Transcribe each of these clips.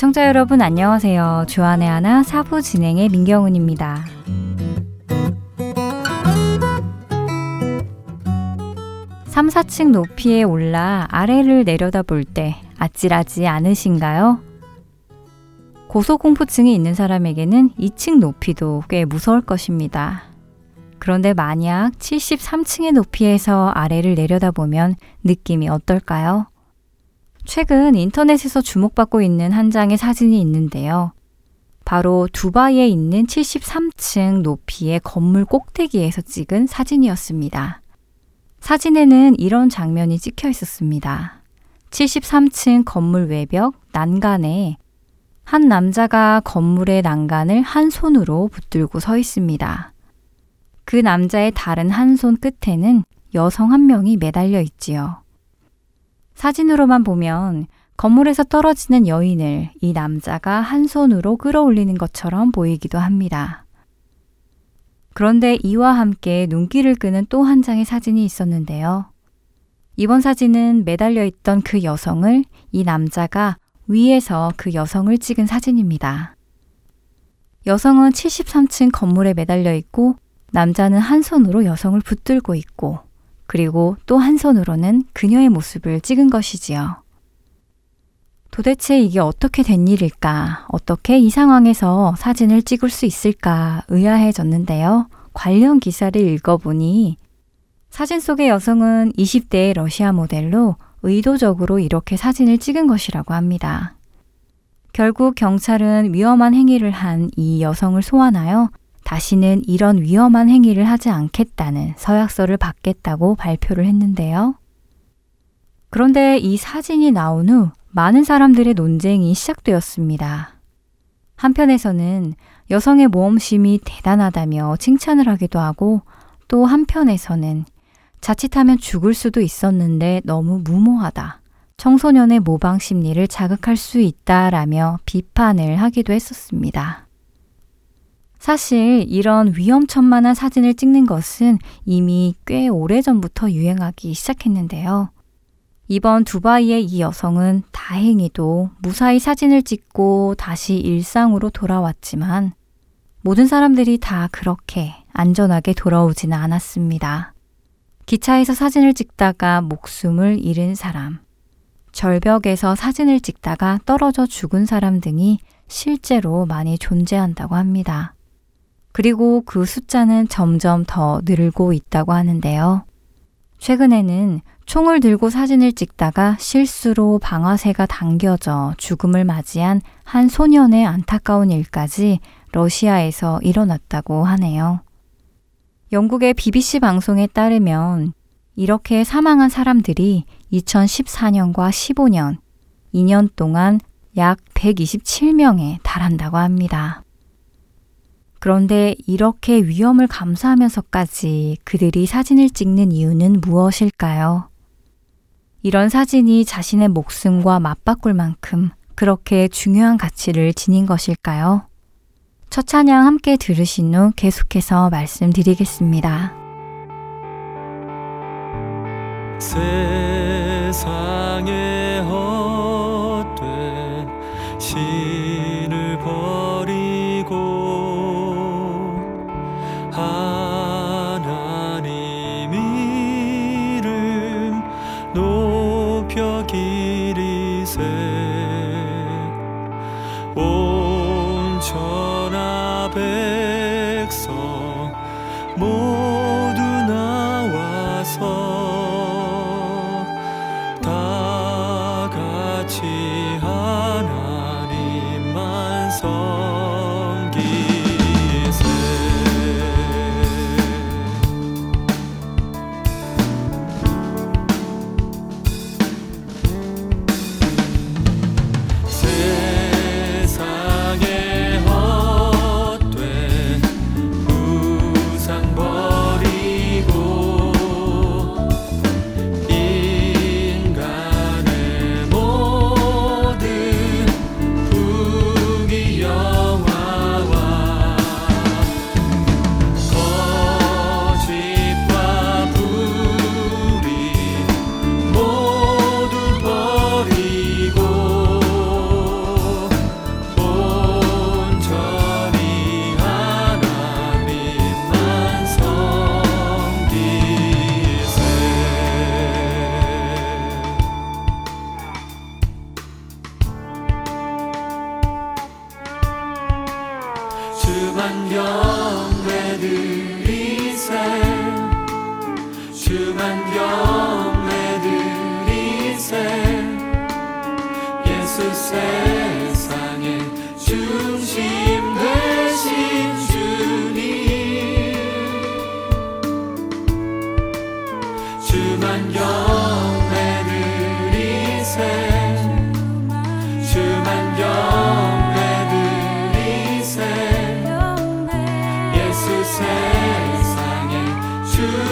애청자 여러분 안녕하세요. 주안의 하나 사부 진행의 민경훈입니다. 3, 4층 높이에 올라 아래를 내려다볼 때 아찔하지 않으신가요? 고소공포증이 있는 사람에게는 2층 높이도 꽤 무서울 것입니다. 그런데 만약 73층의 높이에서 아래를 내려다보면 느낌이 어떨까요? 최근 인터넷에서 주목받고 있는 한 장의 사진이 있는데요. 바로 두바이에 있는 73층 높이의 건물 꼭대기에서 찍은 사진이었습니다. 사진에는 이런 장면이 찍혀 있었습니다. 73층 건물 외벽 난간에 한 남자가 건물의 난간을 한 손으로 붙들고 서 있습니다. 그 남자의 다른 한 손 끝에는 여성 한 명이 매달려 있지요. 사진으로만 보면 건물에서 떨어지는 여인을 이 남자가 한 손으로 끌어올리는 것처럼 보이기도 합니다. 그런데 이와 함께 눈길을 끄는 또 한 장의 사진이 있었는데요. 이번 사진은 매달려 있던 그 여성을 이 남자가 위에서 그 여성을 찍은 사진입니다. 여성은 73층 건물에 매달려 있고 남자는 한 손으로 여성을 붙들고 있고 그리고 또 한 손으로는 그녀의 모습을 찍은 것이지요. 도대체 이게 어떻게 된 일일까? 어떻게 이 상황에서 사진을 찍을 수 있을까? 의아해졌는데요. 관련 기사를 읽어보니 사진 속의 여성은 20대의 러시아 모델로 의도적으로 이렇게 사진을 찍은 것이라고 합니다. 결국 경찰은 위험한 행위를 한 이 여성을 소환하여 다시는 이런 위험한 행위를 하지 않겠다는 서약서를 받겠다고 발표를 했는데요. 그런데 이 사진이 나온 후 많은 사람들의 논쟁이 시작되었습니다. 한편에서는 여성의 모험심이 대단하다며 칭찬을 하기도 하고 또 한편에서는 자칫하면 죽을 수도 있었는데 너무 무모하다. 청소년의 모방 심리를 자극할 수 있다라며 비판을 하기도 했었습니다. 사실 이런 위험천만한 사진을 찍는 것은 이미 꽤 오래전부터 유행하기 시작했는데요. 이번 두바이의 이 여성은 다행히도 무사히 사진을 찍고 다시 일상으로 돌아왔지만 모든 사람들이 다 그렇게 안전하게 돌아오지는 않았습니다. 기차에서 사진을 찍다가 목숨을 잃은 사람, 절벽에서 사진을 찍다가 떨어져 죽은 사람 등이 실제로 많이 존재한다고 합니다. 그리고 그 숫자는 점점 더 늘고 있다고 하는데요. 최근에는 총을 들고 사진을 찍다가 실수로 방아쇠가 당겨져 죽음을 맞이한 한 소년의 안타까운 일까지 러시아에서 일어났다고 하네요. 영국의 BBC 방송에 따르면 이렇게 사망한 사람들이 2014년과 15년, 2년 동안 약 127명에 달한다고 합니다. 그런데 이렇게 위험을 감수하면서까지 그들이 사진을 찍는 이유는 무엇일까요? 이런 사진이 자신의 목숨과 맞바꿀 만큼 그렇게 중요한 가치를 지닌 것일까요? 첫 찬양 함께 들으신 후 계속해서 말씀드리겠습니다. 세상에 헛된 신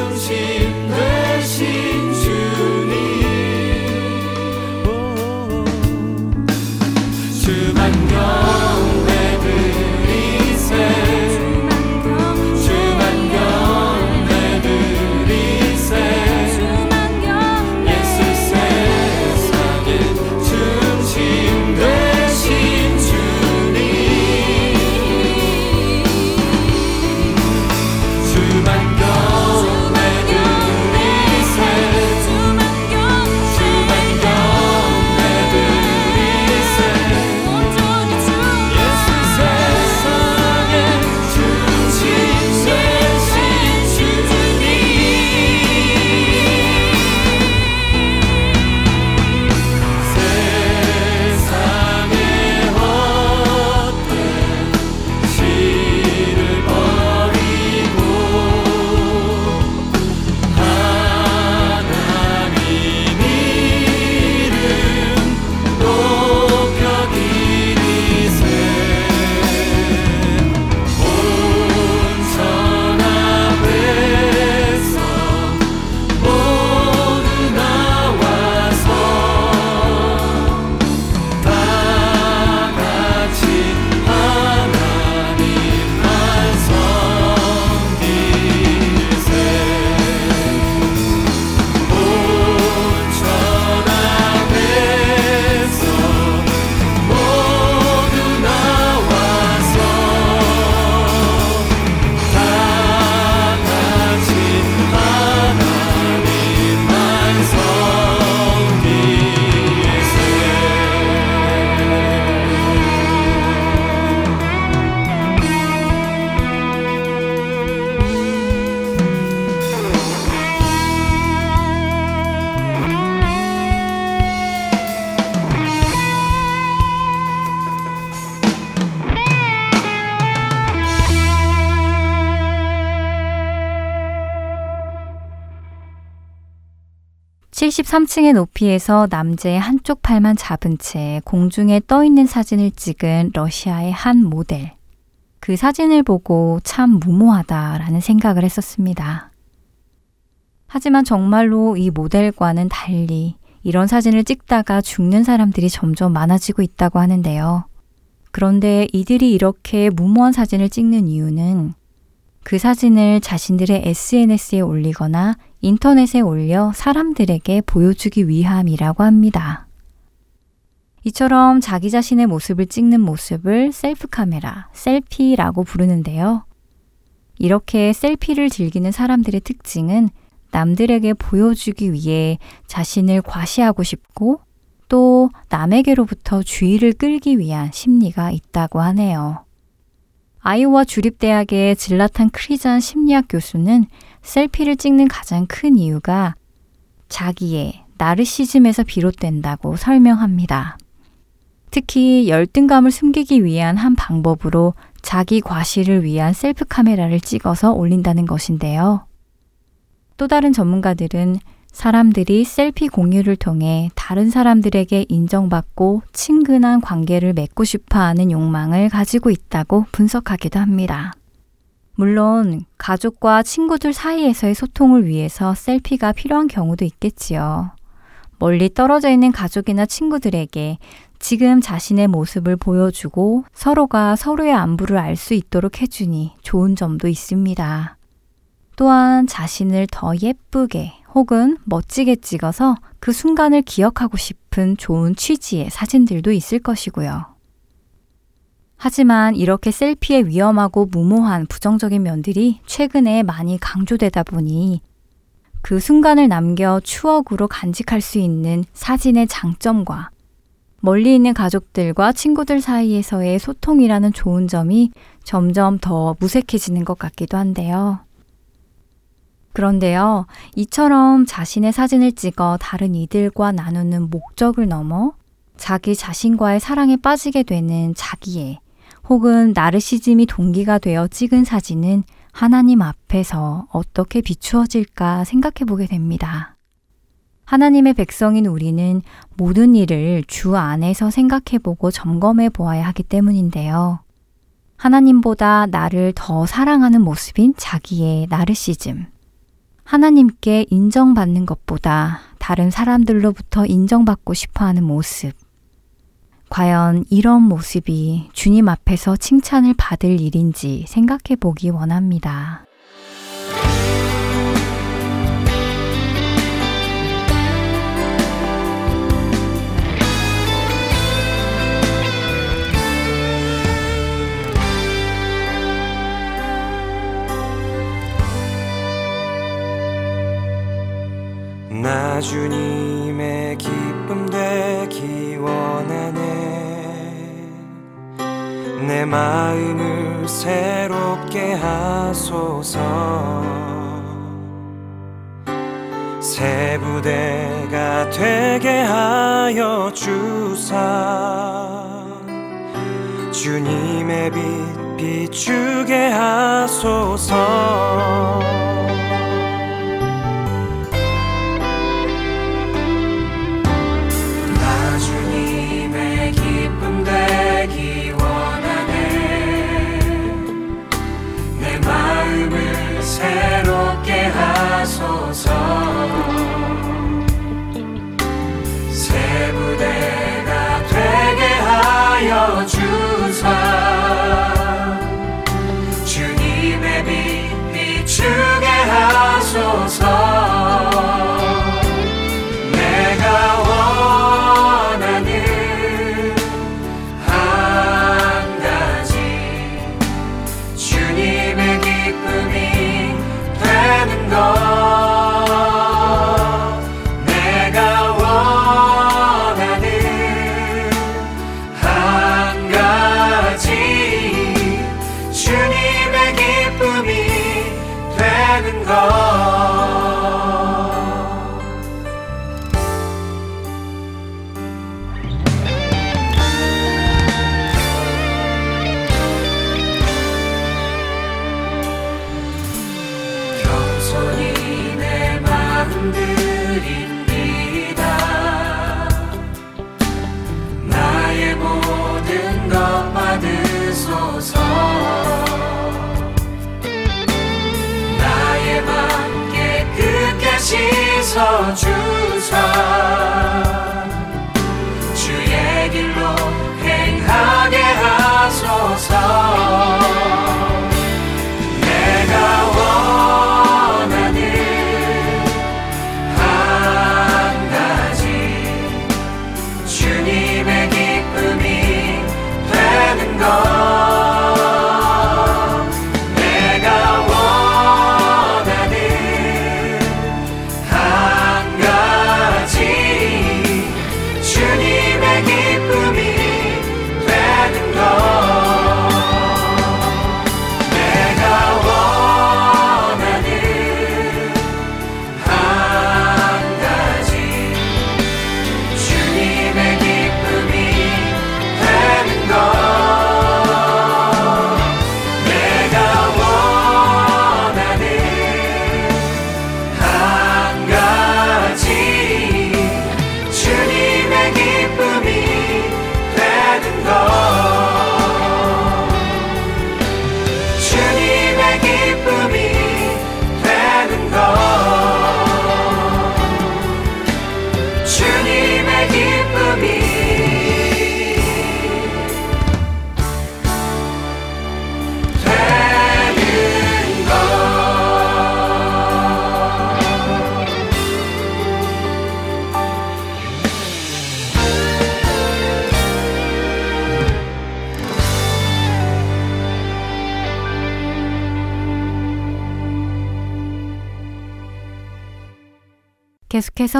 중심 73층의 높이에서 남자의 한쪽 팔만 잡은 채 공중에 떠 있는 사진을 찍은 러시아의 한 모델. 그 사진을 보고 참 무모하다라는 생각을 했었습니다. 하지만 정말로 이 모델과는 달리 이런 사진을 찍다가 죽는 사람들이 점점 많아지고 있다고 하는데요. 그런데 이들이 이렇게 무모한 사진을 찍는 이유는 그 사진을 자신들의 SNS에 올리거나 인터넷에 올려 사람들에게 보여주기 위함이라고 합니다. 이처럼 자기 자신의 모습을 찍는 모습을 셀프 카메라, 셀피라고 부르는데요. 이렇게 셀피를 즐기는 사람들의 특징은 남들에게 보여주기 위해 자신을 과시하고 싶고 또 남에게로부터 주의를 끌기 위한 심리가 있다고 하네요. 아이오와 주립대학의 질라탄 크리잔 심리학 교수는 셀피를 찍는 가장 큰 이유가 자기의 나르시즘에서 비롯된다고 설명합니다. 특히 열등감을 숨기기 위한 한 방법으로 자기 과시를 위한 셀프 카메라를 찍어서 올린다는 것인데요. 또 다른 전문가들은 사람들이 셀피 공유를 통해 다른 사람들에게 인정받고 친근한 관계를 맺고 싶어 하는 욕망을 가지고 있다고 분석하기도 합니다. 물론 가족과 친구들 사이에서의 소통을 위해서 셀피가 필요한 경우도 있겠지요. 멀리 떨어져 있는 가족이나 친구들에게 지금 자신의 모습을 보여주고 서로가 서로의 안부를 알 수 있도록 해주니 좋은 점도 있습니다. 또한 자신을 더 예쁘게 혹은 멋지게 찍어서 그 순간을 기억하고 싶은 좋은 취지의 사진들도 있을 것이고요. 하지만 이렇게 셀피의 위험하고 무모한 부정적인 면들이 최근에 많이 강조되다 보니 그 순간을 남겨 추억으로 간직할 수 있는 사진의 장점과 멀리 있는 가족들과 친구들 사이에서의 소통이라는 좋은 점이 점점 더 무색해지는 것 같기도 한데요. 그런데요, 이처럼 자신의 사진을 찍어 다른 이들과 나누는 목적을 넘어 자기 자신과의 사랑에 빠지게 되는 자기애 혹은 나르시즘이 동기가 되어 찍은 사진은 하나님 앞에서 어떻게 비추어질까 생각해 보게 됩니다. 하나님의 백성인 우리는 모든 일을 주 안에서 생각해 보고 점검해 보아야 하기 때문인데요. 하나님보다 나를 더 사랑하는 모습인 자기의 나르시즘. 하나님께 인정받는 것보다 다른 사람들로부터 인정받고 싶어 하는 모습. 과연 이런 모습이 주님 앞에서 칭찬을 받을 일인지 생각해 보기 원합니다. 나 주님의 기쁨 되기 원하네 내 마음을 새롭게 하소서. 새 부대가 되게 하여 주사. 주님의 빛 비추게 하소서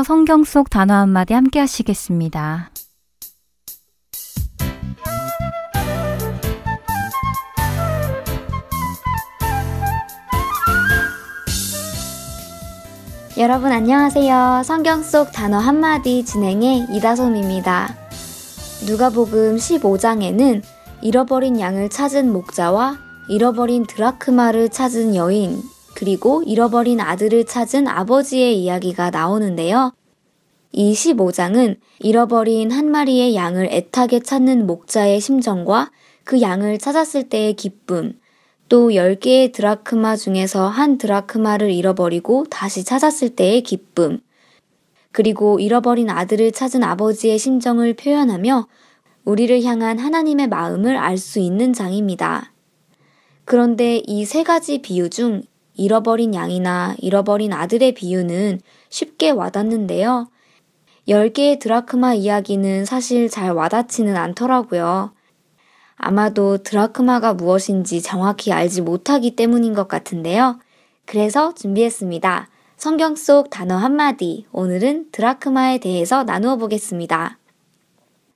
성경 속 단어 한마디 함께 하시겠습니다. 여러분 안녕하세요. 성경 속 단어 한마디 진행의 이다솜입니다. 누가복음 15장에는 잃어버린 양을 찾은 목자와 잃어버린 드라크마를 찾은 여인, 그리고 잃어버린 아들을 찾은 아버지의 이야기가 나오는데요. 이 15장은 잃어버린 한 마리의 양을 애타게 찾는 목자의 심정과 그 양을 찾았을 때의 기쁨, 또 10개의 드라크마 중에서 한 드라크마를 잃어버리고 다시 찾았을 때의 기쁨, 그리고 잃어버린 아들을 찾은 아버지의 심정을 표현하며 우리를 향한 하나님의 마음을 알 수 있는 장입니다. 그런데 이 세 가지 비유 중 잃어버린 양이나 잃어버린 아들의 비유는 쉽게 와닿는데요. 10개의 드라크마 이야기는 사실 잘 와닿지는 않더라고요. 아마도 드라크마가 무엇인지 정확히 알지 못하기 때문인 것 같은데요. 그래서 준비했습니다. 성경 속 단어 한마디, 오늘은 드라크마에 대해서 나누어 보겠습니다.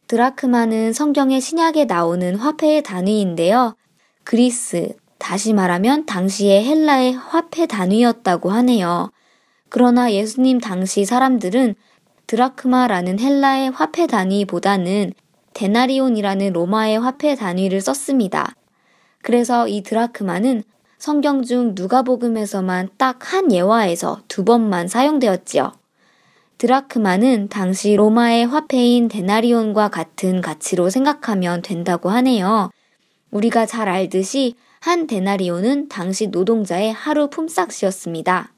드라크마는 성경의 신약에 나오는 화폐의 단위인데요. 그리스, 다시 말하면 당시의 헬라의 화폐 단위였다고 하네요. 그러나 예수님 당시 사람들은 드라크마라는 헬라의 화폐 단위보다는 데나리온이라는 로마의 화폐 단위를 썼습니다. 그래서 이 드라크마는 성경 중 누가복음에서만 딱 한 예화에서 두 번만 사용되었지요. 드라크마는 당시 로마의 화폐인 데나리온과 같은 가치로 생각하면 된다고 하네요. 우리가 잘 알듯이 한 데나리온은 당시 노동자의 하루 품삯이었습니다.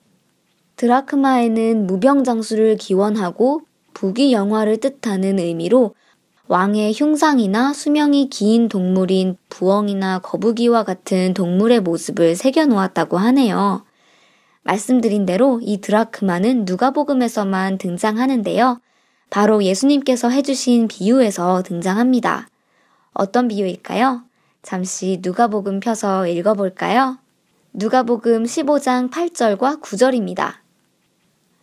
드라크마에는 무병장수를 기원하고 부귀 영화를 뜻하는 의미로 왕의 흉상이나 수명이 긴 동물인 부엉이나 거북이와 같은 동물의 모습을 새겨놓았다고 하네요. 말씀드린 대로 이 드라크마는 누가복음에서만 등장하는데요. 바로 예수님께서 해주신 비유에서 등장합니다. 어떤 비유일까요? 잠시 누가복음 펴서 읽어볼까요? 누가복음 15장 8절과 9절입니다.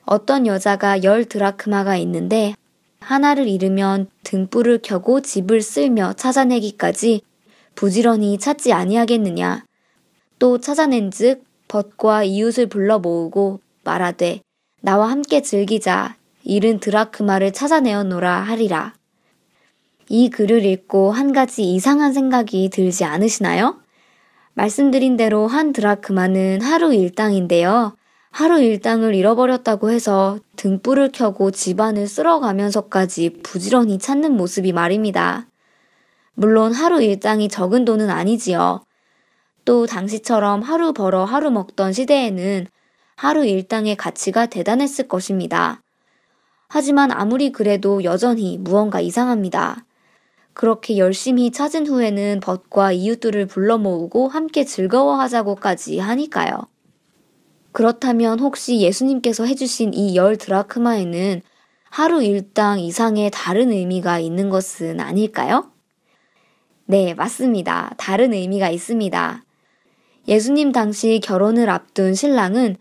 어떤 여자가 열 드라크마가 있는데 하나를 잃으면 등불을 켜고 집을 쓸며 찾아내기까지 부지런히 찾지 아니하겠느냐. 또 찾아낸즉 벗과 이웃을 불러 모으고 말하되 나와 함께 즐기자 잃은 드라크마를 찾아내었노라 하리라. 이 글을 읽고 한 가지 이상한 생각이 들지 않으시나요? 말씀드린 대로 한 드라크마는 하루 일당인데요. 하루 일당을 잃어버렸다고 해서 등불을 켜고 집안을 쓸어가면서까지 부지런히 찾는 모습이 말입니다. 물론 하루 일당이 적은 돈은 아니지요. 또 당시처럼 하루 벌어 하루 먹던 시대에는 하루 일당의 가치가 대단했을 것입니다. 하지만 아무리 그래도 여전히 무언가 이상합니다. 그렇게 열심히 찾은 후에는 벗과 이웃들을 불러 모으고 함께 즐거워하자고까지 하니까요. 그렇다면 혹시 예수님께서 해주신 이 열 드라크마에는 하루 일당 이상의 다른 의미가 있는 것은 아닐까요? 네, 맞습니다. 다른 의미가 있습니다. 예수님 당시 결혼을 앞둔 신랑은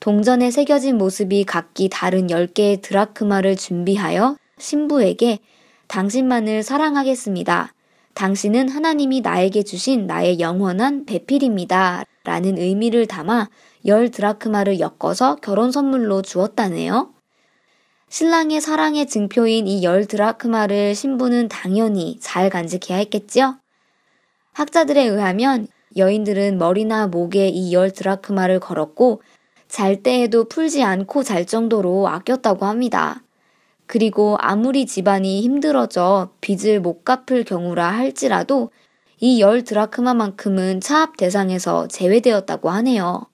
동전에 새겨진 모습이 각기 다른 10개의 드라크마를 준비하여 신부에게 당신만을 사랑하겠습니다. 당신은 하나님이 나에게 주신 나의 영원한 배필입니다. 라는 의미를 담아 열 드라크마를 엮어서 결혼 선물로 주었다네요. 신랑의 사랑의 증표인 이 열 드라크마를 신부는 당연히 잘 간직해야 했겠지요? 학자들에 의하면 여인들은 머리나 목에 이 열 드라크마를 걸었고 잘 때에도 풀지 않고 잘 정도로 아꼈다고 합니다. 그리고 아무리 집안이 힘들어져 빚을 못 갚을 경우라 할지라도 이 열 드라크마만큼은 차압 대상에서 제외되었다고 하네요.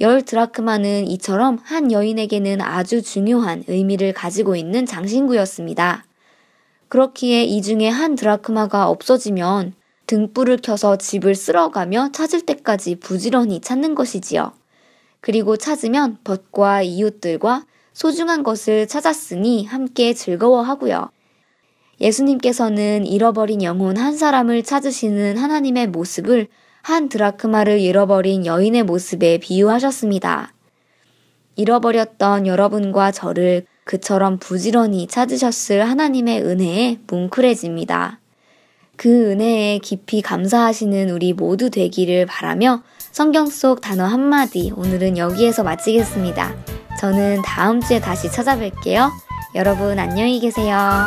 열 드라크마는 이처럼 한 여인에게는 아주 중요한 의미를 가지고 있는 장신구였습니다. 그렇기에 이 중에 한 드라크마가 없어지면 등불을 켜서 집을 쓸어가며 찾을 때까지 부지런히 찾는 것이지요. 그리고 찾으면 벗과 이웃들과 소중한 것을 찾았으니 함께 즐거워하고요. 예수님께서는 잃어버린 영혼 한 사람을 찾으시는 하나님의 모습을 한 드라크마를 잃어버린 여인의 모습에 비유하셨습니다. 잃어버렸던 여러분과 저를 그처럼 부지런히 찾으셨을 하나님의 은혜에 뭉클해집니다. 그 은혜에 깊이 감사하시는 우리 모두 되기를 바라며 성경 속 단어 한마디 오늘은 여기에서 마치겠습니다. 저는 다음 주에 다시 찾아뵐게요. 여러분 안녕히 계세요.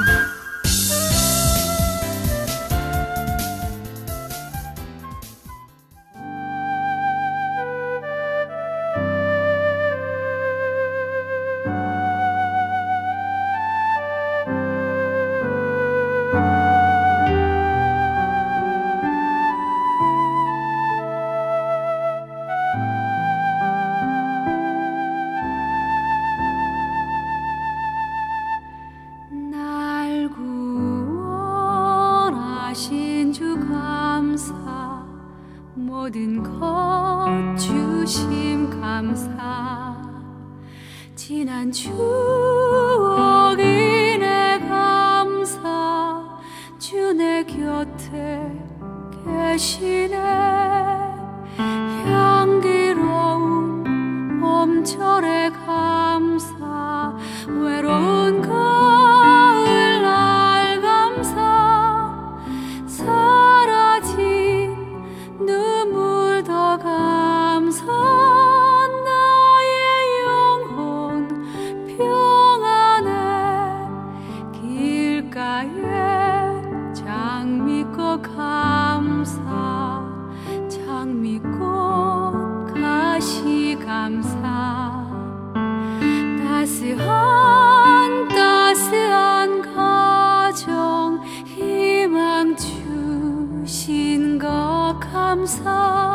것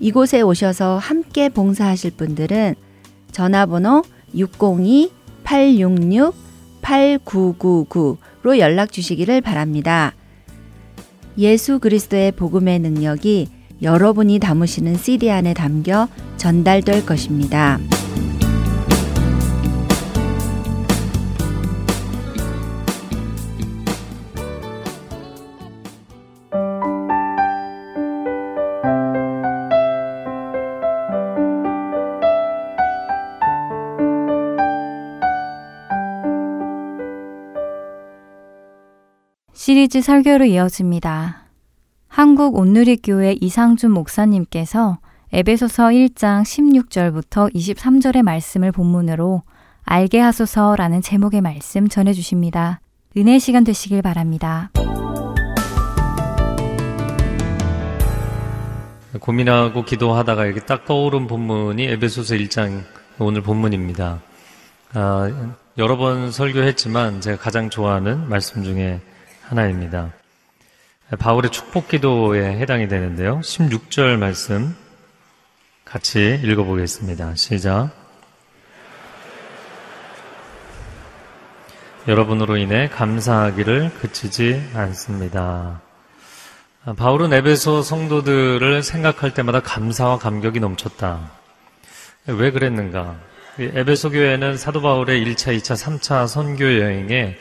이곳에 오셔서 함께 봉사하실 분들은 전화번호 602-866-8999로 연락 주시기를 바랍니다. 예수 그리스도의 복음의 능력이 여러분이 담으시는 CD 안에 담겨 전달될 것입니다. 시리즈 설교로 이어집니다. 한국 온누리교회 이상준 목사님께서 에베소서 1장 16절부터 23절의 말씀을 본문으로 알게 하소서라는 제목의 말씀 전해 주십니다. 은혜 시간 되시길 바랍니다. 고민하고 기도하다가 이렇게 딱 떠오른 본문이 에베소서 1장 오늘 본문입니다. 아, 여러 번 설교했지만 제가 가장 좋아하는 말씀 중에 하나입니다. 바울의 축복 기도에 해당이 되는데요. 16절 말씀 같이 읽어보겠습니다. 시작. 여러분으로 인해 감사하기를 그치지 않습니다. 바울은 에베소 성도들을 생각할 때마다 감사와 감격이 넘쳤다. 왜 그랬는가? 에베소 교회는 사도 바울의 1차, 2차, 3차 선교 여행에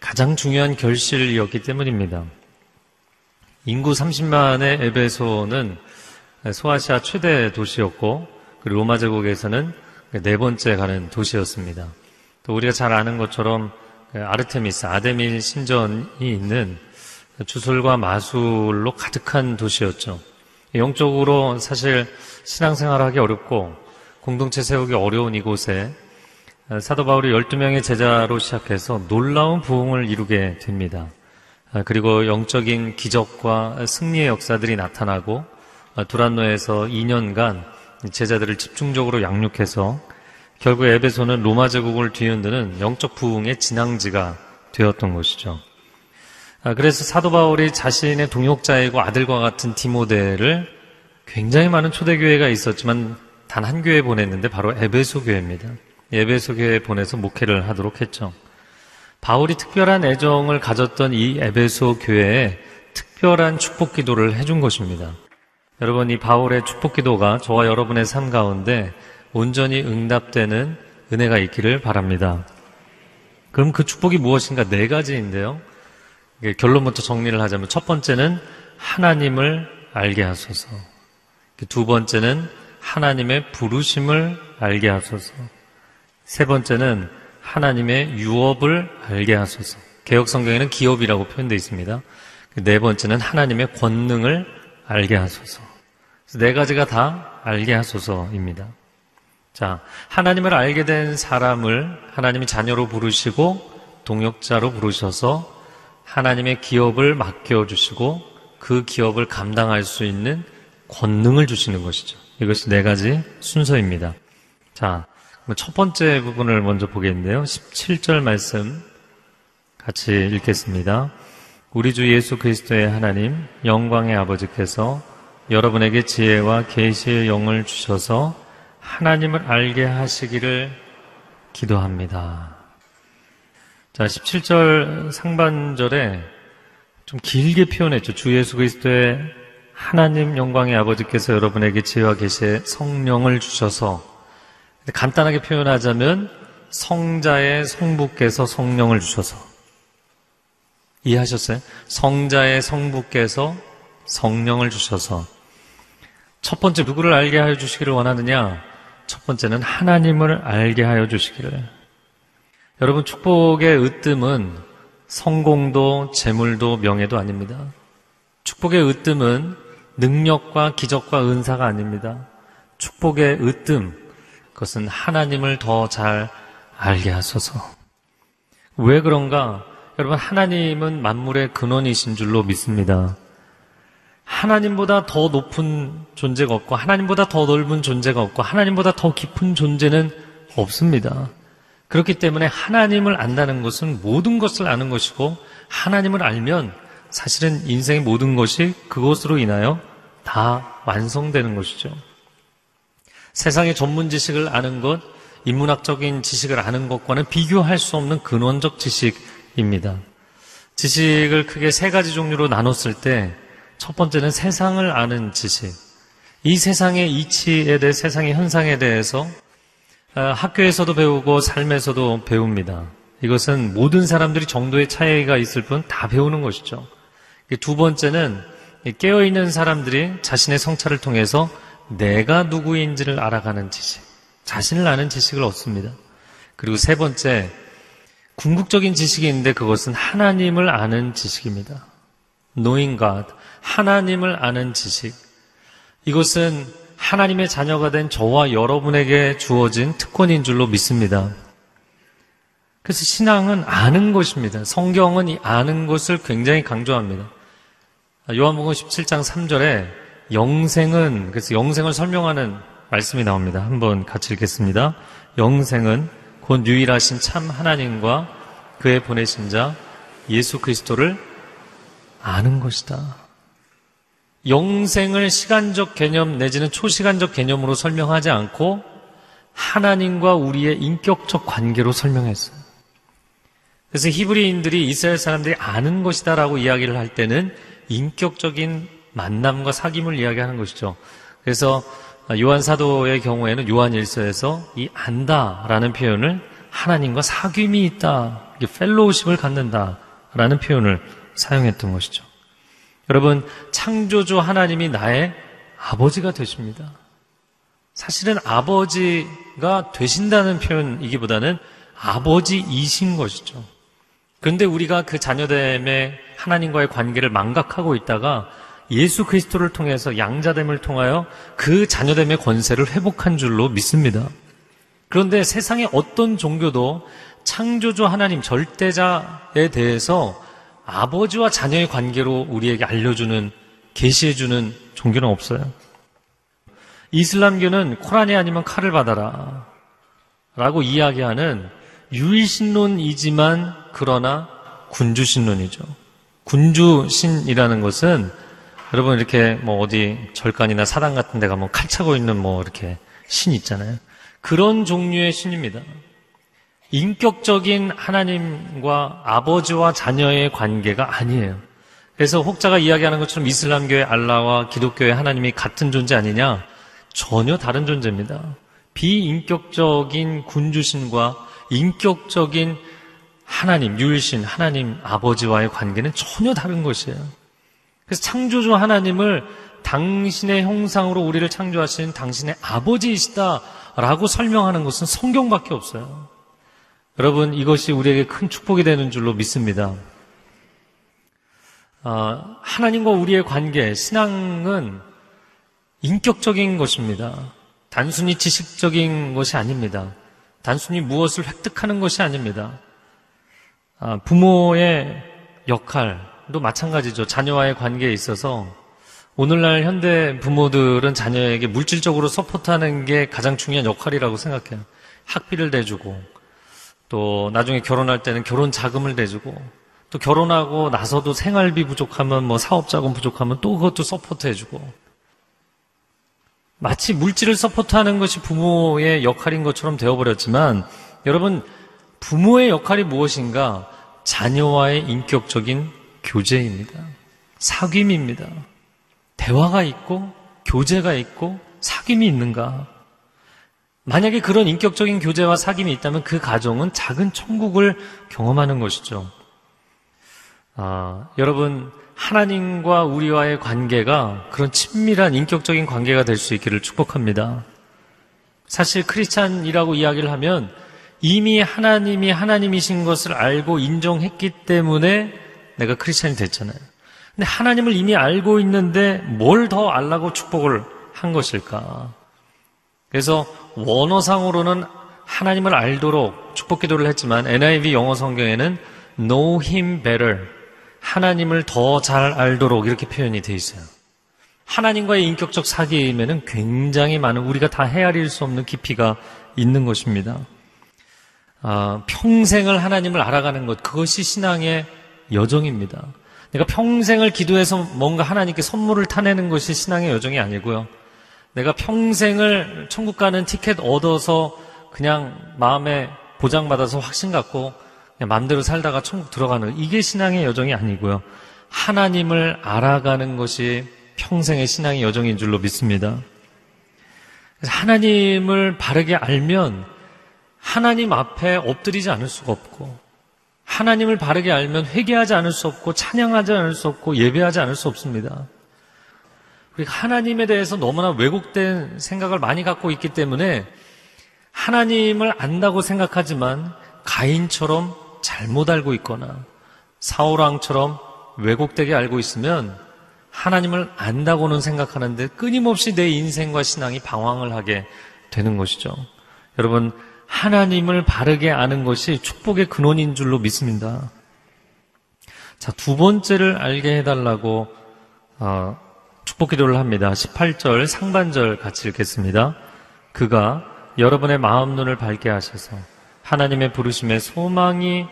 가장 중요한 결실이었기 때문입니다. 인구 30만의 에베소는 소아시아 최대 도시였고, 그리고 로마 제국에서는 네 번째 가는 도시였습니다. 또 우리가 잘 아는 것처럼 아르테미스, 아데밀 신전이 있는 주술과 마술로 가득한 도시였죠. 영적으로 사실 신앙생활 하기 어렵고 공동체 세우기 어려운 이곳에 사도 바울이 12명의 제자로 시작해서 놀라운 부흥을 이루게 됩니다. 그리고 영적인 기적과 승리의 역사들이 나타나고 두란노에서 2년간 제자들을 집중적으로 양육해서 결국 에베소는 로마 제국을 뒤흔드는 영적 부흥의 진앙지가 되었던 것이죠. 아, 그래서 사도 바울이 자신의 동역자이고 아들과 같은 디모데를 굉장히 많은 초대교회가 있었지만 단 한 교회 보냈는데 바로 에베소 교회입니다. 에베소 교회에 보내서 목회를 하도록 했죠. 바울이 특별한 애정을 가졌던 이 에베소 교회에 특별한 축복 기도를 해준 것입니다. 여러분, 이 바울의 축복 기도가 저와 여러분의 삶 가운데 온전히 응답되는 은혜가 있기를 바랍니다. 그럼 그 축복이 무엇인가 네 가지인데요. 결론부터 정리를 하자면 첫 번째는 하나님을 알게 하소서. 두 번째는 하나님의 부르심을 알게 하소서. 세 번째는 하나님의 유업을 알게 하소서. 개혁 성경에는 기업이라고 표현되어 있습니다. 네 번째는 하나님의 권능을 알게 하소서. 네 가지가 다 알게 하소서입니다. 자, 하나님을 알게 된 사람을 하나님이 자녀로 부르시고 동역자로 부르셔서 하나님의 기업을 맡겨주시고 그 기업을 감당할 수 있는 권능을 주시는 것이죠. 이것이 네 가지 순서입니다. 자, 첫 번째 부분을 먼저 보겠는데요. 17절 말씀 같이 읽겠습니다. 우리 주 예수 그리스도의 하나님, 영광의 아버지께서 여러분에게 지혜와 계시의 영을 주셔서 하나님을 알게 하시기를 기도합니다. 자, 17절 상반절에 좀 길게 표현했죠. 주 예수 그리스도의 하나님 영광의 아버지께서 여러분에게 지혜와 계시의 성령을 주셔서 간단하게 표현하자면 성자의 성부께서 성령을 주셔서 이해하셨어요? 성자의 성부께서 성령을 주셔서 첫 번째 누구를 알게 하여 주시기를 원하느냐? 첫 번째는 하나님을 알게 하여 주시기를 여러분 축복의 으뜸은 성공도 재물도 명예도 아닙니다. 축복의 으뜸은 능력과 기적과 은사가 아닙니다. 축복의 으뜸 그것은 하나님을 더 잘 알게 하소서. 왜 그런가? 여러분 하나님은 만물의 근원이신 줄로 믿습니다. 하나님보다 더 높은 존재가 없고 하나님보다 더 넓은 존재가 없고 하나님보다 더 깊은 존재는 없습니다. 그렇기 때문에 하나님을 안다는 것은 모든 것을 아는 것이고 하나님을 알면 사실은 인생의 모든 것이 그것으로 인하여 다 완성되는 것이죠. 세상의 전문 지식을 아는 것, 인문학적인 지식을 아는 것과는 비교할 수 없는 근원적 지식입니다. 지식을 크게 세 가지 종류로 나눴을 때 첫 번째는 세상을 아는 지식. 이 세상의 이치에 대해 세상의 현상에 대해서 어, 학교에서도 배우고 삶에서도 배웁니다. 이것은 모든 사람들이 정도의 차이가 있을 뿐 다 배우는 것이죠. 두 번째는 깨어있는 사람들이 자신의 성찰을 통해서 내가 누구인지를 알아가는 지식, 자신을 아는 지식을 얻습니다. 그리고 세 번째, 궁극적인 지식이 있는데 그것은 하나님을 아는 지식입니다. Knowing God, 하나님을 아는 지식. 이것은 하나님의 자녀가 된 저와 여러분에게 주어진 특권인 줄로 믿습니다. 그래서 신앙은 아는 것입니다. 성경은 이 아는 것을 굉장히 강조합니다. 요한복음 17장 3절에 영생은 그래서 영생을 설명하는 말씀이 나옵니다. 한번 같이 읽겠습니다. 영생은 곧 유일하신 참 하나님과 그의 보내신 자 예수 그리스도를 아는 것이다. 영생을 시간적 개념 내지는 초시간적 개념으로 설명하지 않고 하나님과 우리의 인격적 관계로 설명했어요. 그래서 히브리인들이 이스라엘 사람들이 아는 것이다라고 이야기를 할 때는 인격적인 만남과 사귐을 이야기하는 것이죠. 그래서 요한 사도의 경우에는 요한 일서에서 이 안다라는 표현을 하나님과 사귐이 있다, 펠로우십을 갖는다라는 표현을 사용했던 것이죠. 여러분 창조주 하나님이 나의 아버지가 되십니다. 사실은 아버지가 되신다는 표현이기보다는 아버지이신 것이죠. 그런데 우리가 그 자녀됨의 하나님과의 관계를 망각하고 있다가 예수 그리스도를 통해서 양자됨을 통하여 그 자녀됨의 권세를 회복한 줄로 믿습니다. 그런데 세상의 어떤 종교도 창조주 하나님 절대자에 대해서 아버지와 자녀의 관계로 우리에게 알려주는 계시해주는 종교는 없어요. 이슬람교는 코란이 아니면 칼을 받아라 라고 이야기하는 유일신론이지만 그러나 군주신론이죠. 군주신이라는 것은 여러분 이렇게 뭐 어디 절간이나 사당 같은 데 가면 칼 차고 있는 뭐 이렇게 신 있잖아요. 그런 종류의 신입니다. 인격적인 하나님과 아버지와 자녀의 관계가 아니에요. 그래서 혹자가 이야기하는 것처럼 이슬람교의 알라와 기독교의 하나님이 같은 존재 아니냐? 전혀 다른 존재입니다. 비인격적인 군주신과 인격적인 하나님, 유일신, 하나님 아버지와의 관계는 전혀 다른 것이에요. 그래서 창조주 하나님을 당신의 형상으로 우리를 창조하신 당신의 아버지이시다라고 설명하는 것은 성경밖에 없어요. 여러분, 이것이 우리에게 큰 축복이 되는 줄로 믿습니다. 아, 하나님과 우리의 관계, 신앙은 인격적인 것입니다. 단순히 지식적인 것이 아닙니다. 단순히 무엇을 획득하는 것이 아닙니다. 아, 부모의 역할 도 마찬가지죠. 자녀와의 관계에 있어서 오늘날 현대 부모들은 자녀에게 물질적으로 서포트하는 게 가장 중요한 역할이라고 생각해요. 학비를 대주고 또 나중에 결혼할 때는 결혼 자금을 대주고 또 결혼하고 나서도 생활비 부족하면 뭐 사업 자금 부족하면 또 그것도 support 해주고 마치 물질을 support하는 것이 부모의 역할인 것처럼 되어버렸지만 여러분 부모의 역할이 무엇인가 자녀와의 인격적인 교제입니다. 사귐입니다. 대화가 있고 교제가 있고 사귐이 있는가? 만약에 그런 인격적인 교제와 사귐이 있다면 그 가정은 작은 천국을 경험하는 것이죠. 아, 여러분 하나님과 우리와의 관계가 그런 친밀한 인격적인 관계가 될 수 있기를 축복합니다. 사실 크리스찬이라고 이야기를 하면 이미 하나님이 하나님이신 것을 알고 인정했기 때문에 내가 크리스찬이 됐잖아요. 근데 하나님을 이미 알고 있는데 뭘 더 알라고 축복을 한 것일까? 그래서 원어상으로는 하나님을 알도록 축복 기도를 했지만 NIV 영어 성경에는 know him better 하나님을 더 잘 알도록 이렇게 표현이 되어 있어요. 하나님과의 인격적 사귐에는 굉장히 많은 우리가 다 헤아릴 수 없는 깊이가 있는 것입니다. 아, 평생을 하나님을 알아가는 것 그것이 신앙의 여정입니다. 내가 평생을 기도해서 뭔가 하나님께 선물을 타내는 것이 신앙의 여정이 아니고요. 내가 평생을 천국 가는 티켓 얻어서 그냥 마음에 보장받아서 확신 갖고 그냥 마음대로 살다가 천국 들어가는 이게 신앙의 여정이 아니고요. 하나님을 알아가는 것이 평생의 신앙의 여정인 줄로 믿습니다. 하나님을 바르게 알면 하나님 앞에 엎드리지 않을 수가 없고 하나님을 바르게 알면 회개하지 않을 수 없고 찬양하지 않을 수 없고 예배하지 않을 수 없습니다. 우리가 하나님에 대해서 너무나 왜곡된 생각을 많이 갖고 있기 때문에 하나님을 안다고 생각하지만 가인처럼 잘못 알고 있거나 사울왕처럼 왜곡되게 알고 있으면 하나님을 안다고는 생각하는데 끊임없이 내 인생과 신앙이 방황을 하게 되는 것이죠. 여러분, 하나님을 바르게 아는 것이 축복의 근원인 줄로 믿습니다. 자, 두 번째를 알게 해달라고 어, 축복 기도를 합니다. 18절 상반절 같이 읽겠습니다. 그가 여러분의 마음 눈을 밝게 하셔서 하나님의 부르심의 소망이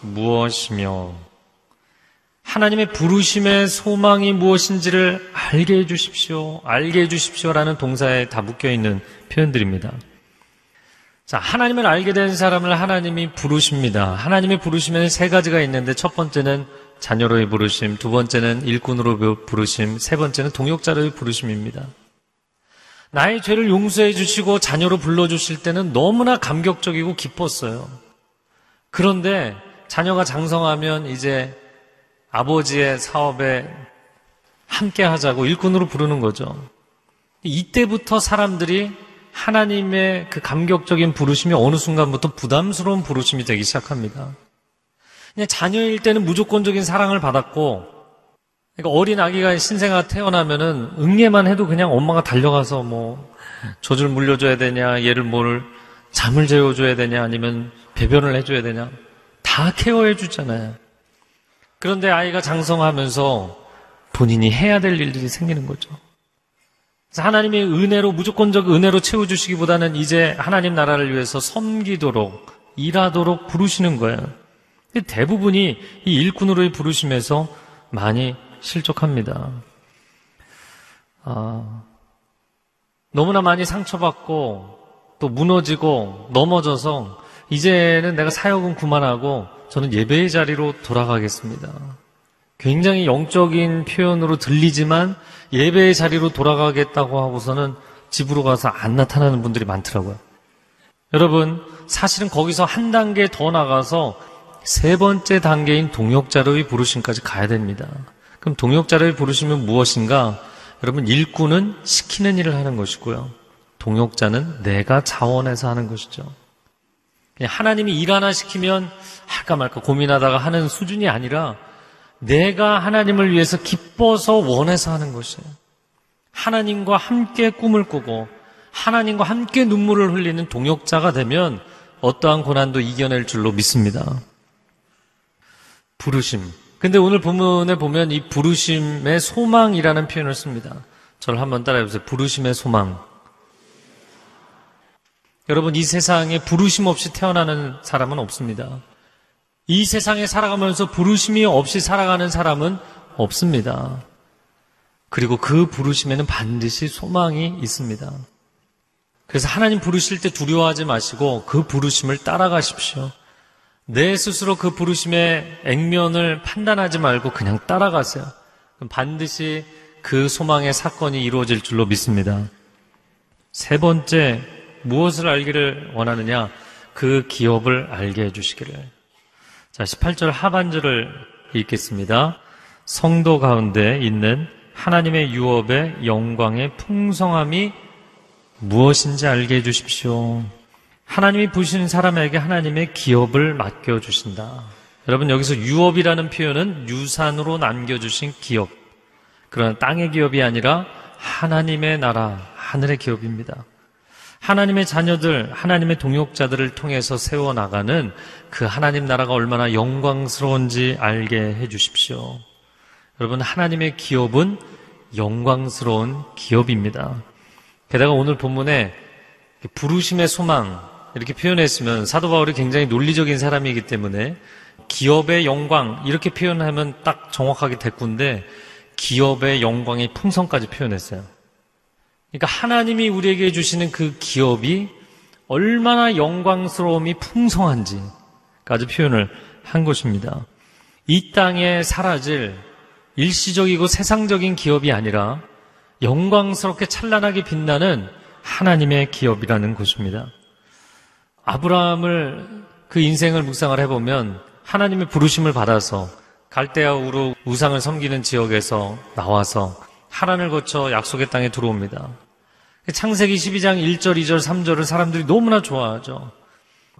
무엇이며 하나님의 부르심의 소망이 무엇인지를 알게 해 주십시오. 알게 해 주십시오라는 동사에 다 묶여 있는 표현들입니다. 자, 하나님을 알게 된 사람을 하나님이 부르십니다. 하나님이 부르시면 세 가지가 있는데 첫 번째는 자녀로의 부르심, 두 번째는 일꾼으로 부르심, 세 번째는 동역자로의 부르심입니다. 나의 죄를 용서해 주시고 자녀로 불러주실 때는 너무나 감격적이고 기뻤어요. 그런데 자녀가 장성하면 이제 아버지의 사업에 함께 하자고 일꾼으로 부르는 거죠. 이때부터 사람들이 하나님의 그 감격적인 부르심이 어느 순간부터 부담스러운 부르심이 되기 시작합니다. 그냥 자녀일 때는 무조건적인 사랑을 받았고, 그러니까 어린 아기가 신생아 태어나면은 응애만 해도 그냥 엄마가 달려가서 뭐 젖을 물려줘야 되냐, 얘를 뭘 잠을 재워줘야 되냐, 아니면 배변을 해줘야 되냐, 다 케어해 주잖아요. 그런데 아이가 장성하면서 본인이 해야 될 일들이 생기는 거죠. 하나님의 은혜로 무조건적 은혜로 채워주시기보다는 이제 하나님 나라를 위해서 섬기도록 일하도록 부르시는 거예요. 대부분이 이 일꾼으로의 부르심에서 많이 실족합니다. 아, 너무나 많이 상처받고 또 무너지고 넘어져서 이제는 내가 사역은 그만하고 저는 예배의 자리로 돌아가겠습니다. 굉장히 영적인 표현으로 들리지만 예배의 자리로 돌아가겠다고 하고서는 집으로 가서 안 나타나는 분들이 많더라고요. 여러분, 사실은 거기서 한 단계 더 나가서 세 번째 단계인 동역자로의 부르심까지 가야 됩니다. 그럼 동역자로의 부르심은 무엇인가? 여러분, 일꾼은 시키는 일을 하는 것이고요. 동역자는 내가 자원해서 하는 것이죠. 하나님이 일 하나 시키면 할까 말까 고민하다가 하는 수준이 아니라 내가 하나님을 위해서 기뻐서 원해서 하는 것이에요. 하나님과 함께 꿈을 꾸고 하나님과 함께 눈물을 흘리는 동역자가 되면 어떠한 고난도 이겨낼 줄로 믿습니다. 부르심. 근데 오늘 본문에 보면 이 부르심의 소망이라는 표현을 씁니다. 저를 한번 따라해 보세요. 부르심의 소망. 여러분, 이 세상에 부르심 없이 태어나는 사람은 없습니다. 이 세상에 살아가면서 부르심이 없이 살아가는 사람은 없습니다. 그리고 그 부르심에는 반드시 소망이 있습니다. 그래서 하나님 부르실 때 두려워하지 마시고 그 부르심을 따라가십시오. 내 스스로 그 부르심의 액면을 판단하지 말고 그냥 따라가세요. 반드시 그 소망의 사건이 이루어질 줄로 믿습니다. 세 번째, 무엇을 알기를 원하느냐? 그 기업을 알게 해주시기를. 자, 18절 하반절을 읽겠습니다. 성도 가운데 있는 하나님의 유업의 영광의 풍성함이 무엇인지 알게 해주십시오. 하나님이 부신 사람에게 하나님의 기업을 맡겨주신다. 여러분, 여기서 유업이라는 표현은 유산으로 남겨주신 기업. 그러나 땅의 기업이 아니라 하나님의 나라, 하늘의 기업입니다. 하나님의 자녀들, 하나님의 동역자들을 통해서 세워나가는 그 하나님 나라가 얼마나 영광스러운지 알게 해 주십시오. 여러분, 하나님의 기업은 영광스러운 기업입니다. 게다가 오늘 본문에 부르심의 소망, 이렇게 표현했으면 사도 바울이 굉장히 논리적인 사람이기 때문에 기업의 영광, 이렇게 표현하면 딱 정확하게 됐군데 기업의 영광의 풍성까지 표현했어요. 그러니까 하나님이 우리에게 주시는 그 기업이 얼마나 영광스러움이 풍성한지까지 표현을 한 것입니다. 이 땅에 사라질 일시적이고 세상적인 기업이 아니라 영광스럽게 찬란하게 빛나는 하나님의 기업이라는 것입니다. 아브라함을 그 인생을 묵상을 해보면 하나님의 부르심을 받아서 갈대아 우루 우상을 섬기는 지역에서 나와서 하란을 거쳐 약속의 땅에 들어옵니다. 창세기 12장 1절, 2절, 3절을 사람들이 너무나 좋아하죠.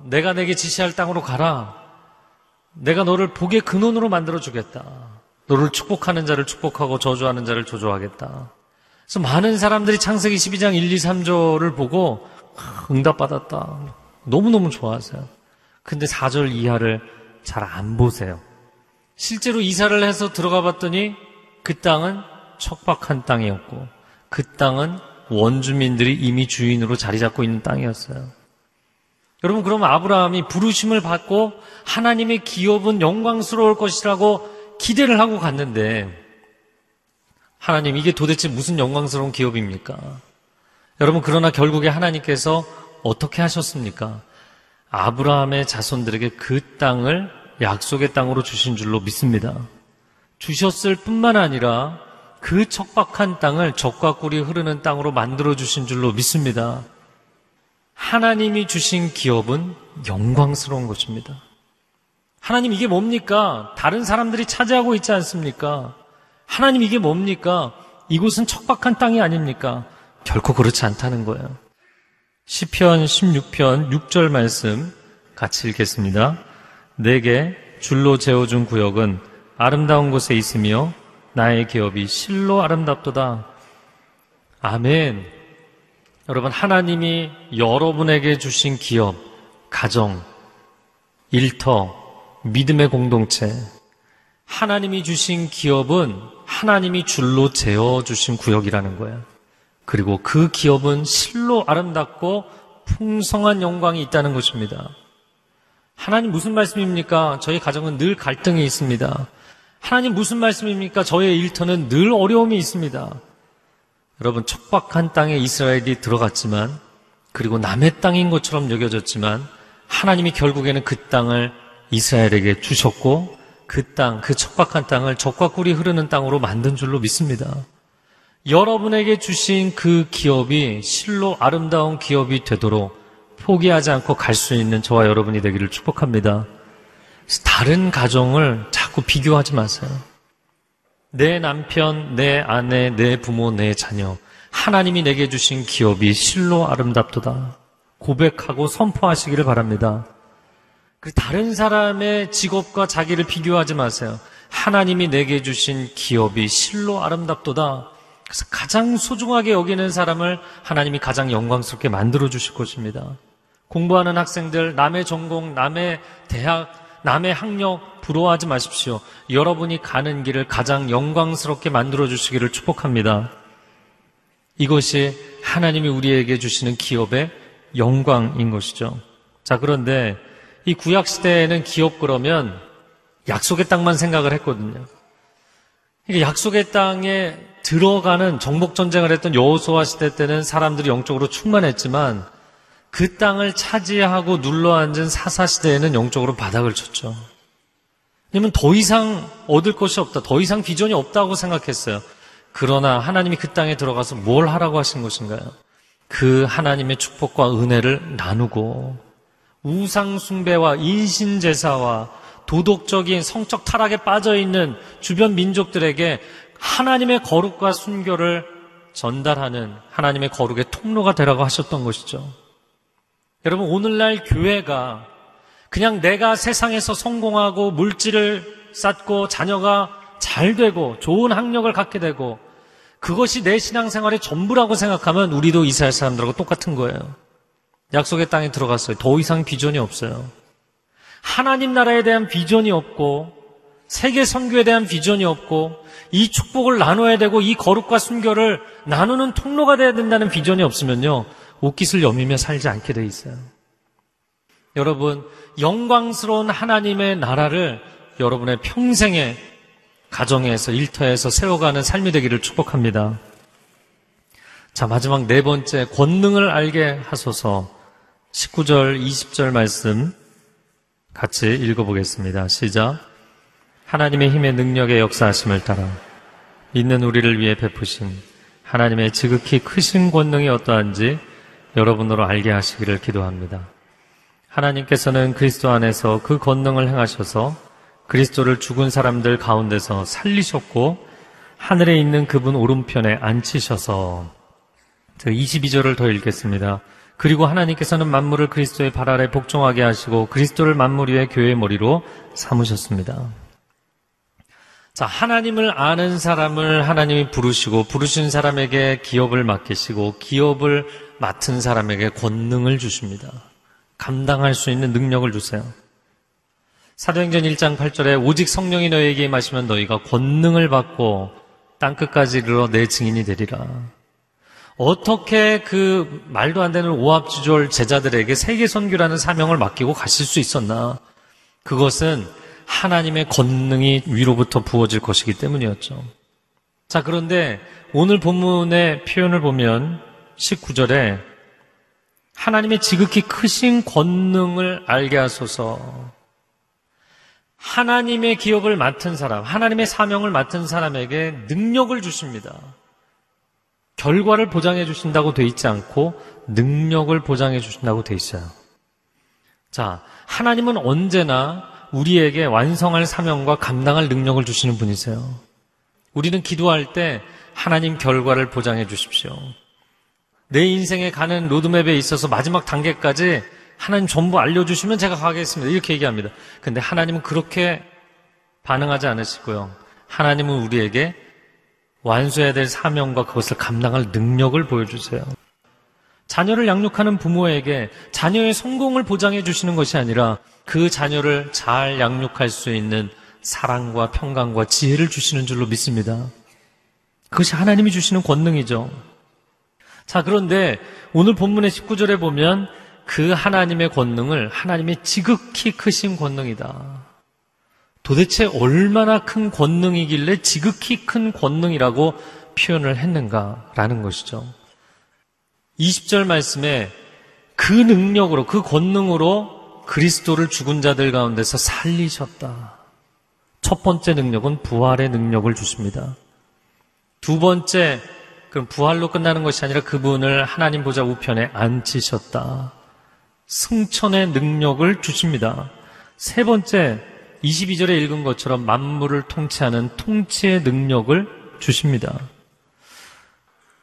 내가 내게 지시할 땅으로 가라. 내가 너를 복의 근원으로 만들어 주겠다. 너를 축복하는 자를 축복하고 저주하는 자를 저주하겠다. 그래서 많은 사람들이 창세기 12장 1, 2, 3절을 보고 응답받았다. 너무너무 좋아하세요. 근데 4절 이하를 잘 안 보세요. 실제로 이사를 해서 들어가 봤더니 그 땅은 척박한 땅이었고 그 땅은 원주민들이 이미 주인으로 자리 잡고 있는 땅이었어요. 여러분, 그럼 아브라함이 부르심을 받고 하나님의 기업은 영광스러울 것이라고 기대를 하고 갔는데 하나님 이게 도대체 무슨 영광스러운 기업입니까? 여러분, 그러나 결국에 하나님께서 어떻게 하셨습니까? 아브라함의 자손들에게 그 땅을 약속의 땅으로 주신 줄로 믿습니다. 주셨을 뿐만 아니라 그 척박한 땅을 적과 꿀이 흐르는 땅으로 만들어 주신 줄로 믿습니다. 하나님이 주신 기업은 영광스러운 것입니다. 하나님 이게 뭡니까? 다른 사람들이 차지하고 있지 않습니까? 하나님 이게 뭡니까? 이곳은 척박한 땅이 아닙니까? 결코 그렇지 않다는 거예요. 시편 16편 6절 말씀 같이 읽겠습니다. 내게 줄로 재어준 구역은 아름다운 곳에 있으며 나의 기업이 실로 아름답도다. 아멘. 여러분, 하나님이 여러분에게 주신 기업, 가정, 일터, 믿음의 공동체, 하나님이 주신 기업은 하나님이 줄로 재어 주신 구역이라는 거예요. 그리고 그 기업은 실로 아름답고 풍성한 영광이 있다는 것입니다. 하나님 무슨 말씀입니까? 저희 가정은 늘 갈등이 있습니다. 하나님 무슨 말씀입니까? 저의 일터는 늘 어려움이 있습니다. 여러분, 척박한 땅에 이스라엘이 들어갔지만, 그리고 남의 땅인 것처럼 여겨졌지만, 하나님이 결국에는 그 땅을 이스라엘에게 주셨고, 그 땅, 그 척박한 땅을 적과 꿀이 흐르는 땅으로 만든 줄로 믿습니다. 여러분에게 주신 그 기업이 실로 아름다운 기업이 되도록 포기하지 않고 갈 수 있는 저와 여러분이 되기를 축복합니다. 다른 가정을 자꾸 비교하지 마세요. 내 남편, 내 아내, 내 부모, 내 자녀. 하나님이 내게 주신 기업이 실로 아름답도다. 고백하고 선포하시기를 바랍니다. 다른 사람의 직업과 자기를 비교하지 마세요. 하나님이 내게 주신 기업이 실로 아름답도다. 그래서 가장 소중하게 여기는 사람을 하나님이 가장 영광스럽게 만들어 주실 것입니다. 공부하는 학생들, 남의 전공, 남의 대학, 남의 학력 부러워하지 마십시오. 여러분이 가는 길을 가장 영광스럽게 만들어 주시기를 축복합니다. 이것이 하나님이 우리에게 주시는 기업의 영광인 것이죠. 자, 그런데 이 구약 시대에는 기업 그러면 약속의 땅만 생각을 했거든요. 약속의 땅에 들어가는 정복 전쟁을 했던 여호수아 시대 때는 사람들이 영적으로 충만했지만 그 땅을 차지하고 눌러앉은 사사 시대에는 영적으로 바닥을 쳤죠. 왜냐면 더 이상 얻을 것이 없다. 더 이상 비전이 없다고 생각했어요. 그러나 하나님이 그 땅에 들어가서 뭘 하라고 하신 것인가요? 그 하나님의 축복과 은혜를 나누고 우상숭배와 인신제사와 도덕적인 성적 타락에 빠져 있는 주변 민족들에게 하나님의 거룩과 순교를 전달하는 하나님의 거룩의 통로가 되라고 하셨던 것이죠. 여러분, 오늘날 교회가 그냥 내가 세상에서 성공하고 물질을 쌓고 자녀가 잘 되고 좋은 학력을 갖게 되고 그것이 내 신앙생활의 전부라고 생각하면 우리도 이스라엘 사람들하고 똑같은 거예요. 약속의 땅에 들어갔어요. 더 이상 비전이 없어요. 하나님 나라에 대한 비전이 없고 세계 선교에 대한 비전이 없고 이 축복을 나눠야 되고 이 거룩과 순교를 나누는 통로가 돼야 된다는 비전이 없으면요. 옷깃을 여미며 살지 않게 돼 있어요. 여러분, 영광스러운 하나님의 나라를 여러분의 평생의 가정에서 일터에서 세워가는 삶이 되기를 축복합니다. 자, 마지막 네 번째, 권능을 알게 하소서 19절, 20절 말씀 같이 읽어보겠습니다. 시작. 하나님의 힘의 능력의 역사하심을 따라 있는 우리를 위해 베푸신 하나님의 지극히 크신 권능이 어떠한지 여러분으로 알게 하시기를 기도합니다. 하나님께서는 그리스도 안에서 그 권능을 행하셔서 그리스도를 죽은 사람들 가운데서 살리셨고 하늘에 있는 그분 오른편에 앉히셔서 22절을 더 읽겠습니다. 그리고 하나님께서는 만물을 그리스도의 발 아래 복종하게 하시고 그리스도를 만물 위의 교회의 머리로 삼으셨습니다. 자, 하나님을 아는 사람을 하나님이 부르시고 부르신 사람에게 기업을 맡기시고 기업을 맡은 사람에게 권능을 주십니다. 감당할 수 있는 능력을 주세요. 사도행전 1장 8절에 오직 성령이 너에게 임하시면 너희가 권능을 받고 땅 끝까지 이르러 내 증인이 되리라. 어떻게 그 말도 안 되는 오합지졸 제자들에게 세계 선교라는 사명을 맡기고 가실 수 있었나? 그것은 하나님의 권능이 위로부터 부어질 것이기 때문이었죠. 자, 그런데 오늘 본문의 표현을 보면 19절에 하나님의 지극히 크신 권능을 알게 하소서. 하나님의 기업을 맡은 사람, 하나님의 사명을 맡은 사람에게 능력을 주십니다. 결과를 보장해 주신다고 돼 있지 않고 능력을 보장해 주신다고 돼 있어요. 자, 하나님은 언제나 우리에게 완성할 사명과 감당할 능력을 주시는 분이세요. 우리는 기도할 때 하나님 결과를 보장해 주십시오. 내 인생에 가는 로드맵에 있어서 마지막 단계까지 하나님 전부 알려주시면 제가 가겠습니다. 이렇게 얘기합니다. 근데 하나님은 그렇게 반응하지 않으시고요. 하나님은 우리에게 완수해야 될 사명과 그것을 감당할 능력을 보여주세요. 자녀를 양육하는 부모에게 자녀의 성공을 보장해 주시는 것이 아니라 그 자녀를 잘 양육할 수 있는 사랑과 평강과 지혜를 주시는 줄로 믿습니다. 그것이 하나님이 주시는 권능이죠. 자, 그런데 오늘 본문의 19절에 보면 그 하나님의 권능을 하나님의 지극히 크신 권능이다. 도대체 얼마나 큰 권능이길래 지극히 큰 권능이라고 표현을 했는가라는 것이죠. 20절 말씀에 그 능력으로, 그 권능으로 그리스도를 죽은 자들 가운데서 살리셨다. 첫 번째 능력은 부활의 능력을 주십니다. 두 번째, 그럼 부활로 끝나는 것이 아니라 그분을 하나님 보좌 우편에 앉히셨다. 승천의 능력을 주십니다. 세 번째, 22절에 읽은 것처럼 만물을 통치하는 통치의 능력을 주십니다.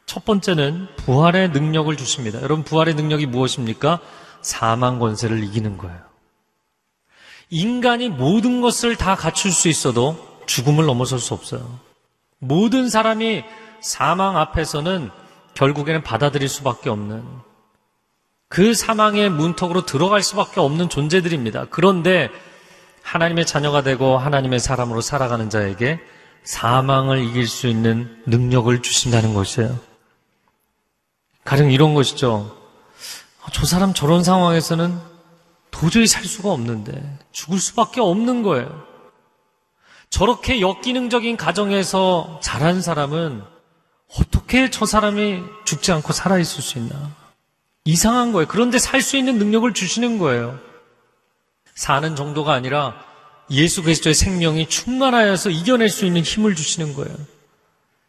첫 번째는 부활의 능력을 주십니다. 여러분, 부활의 능력이 무엇입니까? 사망 권세를 이기는 거예요. 인간이 모든 것을 다 갖출 수 있어도 죽음을 넘어설 수 없어요. 모든 사람이 사망 앞에서는 결국에는 받아들일 수밖에 없는 그 사망의 문턱으로 들어갈 수밖에 없는 존재들입니다. 그런데 하나님의 자녀가 되고 하나님의 사람으로 살아가는 자에게 사망을 이길 수 있는 능력을 주신다는 것이에요. 가령 이런 것이죠. 저 사람 저런 상황에서는 도저히 살 수가 없는데 죽을 수밖에 없는 거예요. 저렇게 역기능적인 가정에서 자란 사람은 어떻게 저 사람이 죽지 않고 살아있을 수 있나? 이상한 거예요. 그런데 살 수 있는 능력을 주시는 거예요. 사는 정도가 아니라 예수 그리스도의 생명이 충만하여서 이겨낼 수 있는 힘을 주시는 거예요.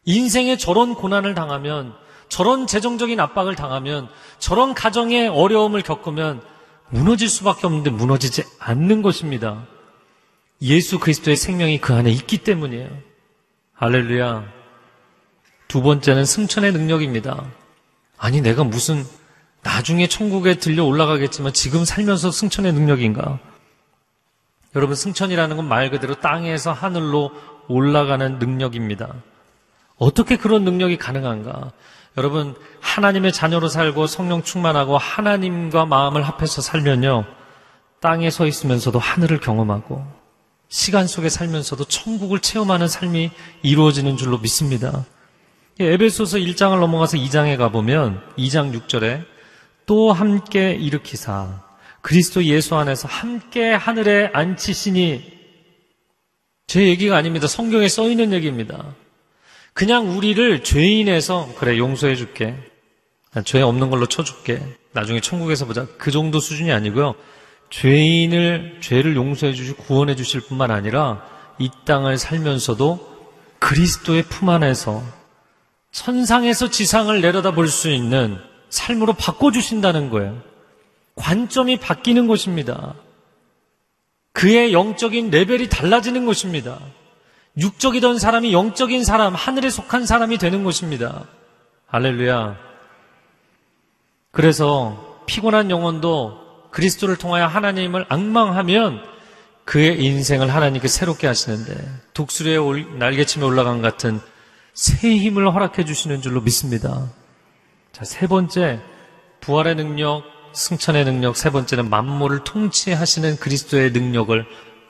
인생에 저런 고난을 당하면, 저런 재정적인 압박을 당하면, 저런 가정의 어려움을 겪으면 무너질 수밖에 없는데 무너지지 않는 것입니다. 예수 그리스도의 생명이 그 안에 있기 때문이에요. 할렐루야. 두 번째는 승천의 능력입니다. 아니, 내가 무슨 나중에 천국에 들려 올라가겠지만 지금 살면서 승천의 능력인가? 여러분, 승천이라는 건 말 그대로 땅에서 하늘로 올라가는 능력입니다. 어떻게 그런 능력이 가능한가? 여러분, 하나님의 자녀로 살고 성령 충만하고 하나님과 마음을 합해서 살면요. 땅에 서 있으면서도 하늘을 경험하고 시간 속에 살면서도 천국을 체험하는 삶이 이루어지는 줄로 믿습니다. 에베소서 1장을 넘어가서 2장에 가보면 2장 6절에 또 함께 일으키사 그리스도 예수 안에서 함께 하늘에 앉히시니 제 얘기가 아닙니다. 성경에 써 있는 얘기입니다. 그냥 우리를 죄인에서 그래 용서해 줄게. 죄 없는 걸로 쳐줄게. 나중에 천국에서 보자. 그 정도 수준이 아니고요. 죄인을 죄를 용서해 주시고 구원해 주실 뿐만 아니라 이 땅을 살면서도 그리스도의 품 안에서 천상에서 지상을 내려다 볼 수 있는 삶으로 바꿔 주신다는 거예요. 관점이 바뀌는 것입니다. 그의 영적인 레벨이 달라지는 것입니다. 육적이던 사람이 영적인 사람, 하늘에 속한 사람이 되는 것입니다. 할렐루야. 그래서 피곤한 영혼도 그리스도를 통하여 하나님을 악망하면 그의 인생을 하나님께 새롭게 하시는데 독수리의 날개침에 올라간 같은 새 힘을 허락해 주시는 줄로 믿습니다. 자, 세 번째, 부활의 능력, 승천의 능력, 세 번째는 만물을 통치하시는 그리스도의 능력을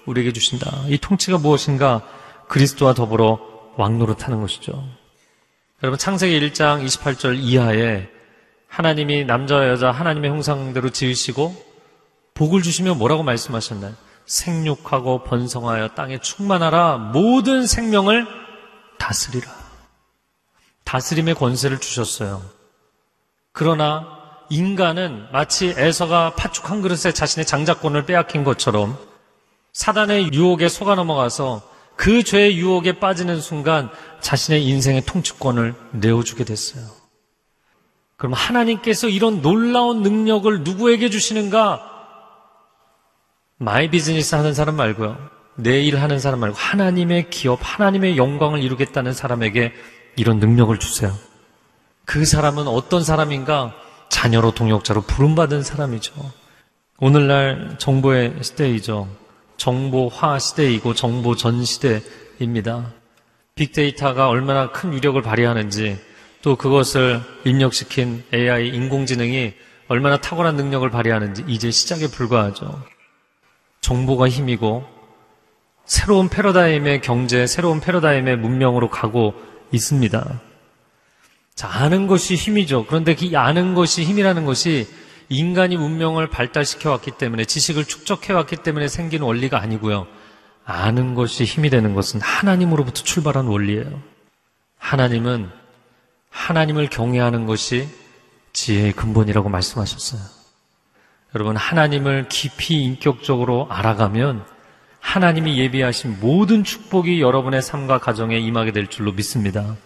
우리에게 주신다. 이 통치가 무엇인가? 그리스도와 더불어 왕노릇하는 것이죠. 여러분 창세기 1장 28절 이하에 하나님이 남자와 여자 하나님의 형상대로 지으시고 복을 주시며 뭐라고 말씀하셨나요? 생육하고 번성하여 땅에 충만하라 모든 생명을 다스리라. 다스림의 권세를 주셨어요. 그러나 인간은 마치 에서가 팥죽 한 그릇에 자신의 장자권을 빼앗긴 것처럼 사단의 유혹에 속아 넘어가서 그 죄의 유혹에 빠지는 순간 자신의 인생의 통치권을 내어주게 됐어요. 그럼 하나님께서 이런 놀라운 능력을 누구에게 주시는가? my business 하는 사람 말고요. 내 일 하는 사람 말고 하나님의 기업, 하나님의 영광을 이루겠다는 사람에게 이런 능력을 주세요. 그 사람은 어떤 사람인가? 자녀로 동역자로 부름받은 사람이죠. 오늘날 정보의 시대이죠. 정보화 시대이고 정보 전 시대입니다. 빅데이터가 얼마나 큰 위력을 발휘하는지 또 그것을 입력시킨 AI 인공지능이 얼마나 탁월한 능력을 발휘하는지 이제 시작에 불과하죠. 정보가 힘이고 새로운 패러다임의 경제, 새로운 패러다임의 문명으로 가고 있습니다. 자, 아는 것이 힘이죠. 그런데 그 아는 것이 힘이라는 것이 인간이 문명을 발달시켜 왔기 때문에 지식을 축적해 왔기 때문에 생긴 원리가 아니고요. 아는 것이 힘이 되는 것은 하나님으로부터 출발한 원리예요. 하나님은 하나님을 경외하는 것이 지혜의 근본이라고 말씀하셨어요. 여러분, 하나님을 깊이 인격적으로 알아가면 하나님이 예비하신 모든 축복이 여러분의 삶과 가정에 임하게 될 줄로 믿습니다.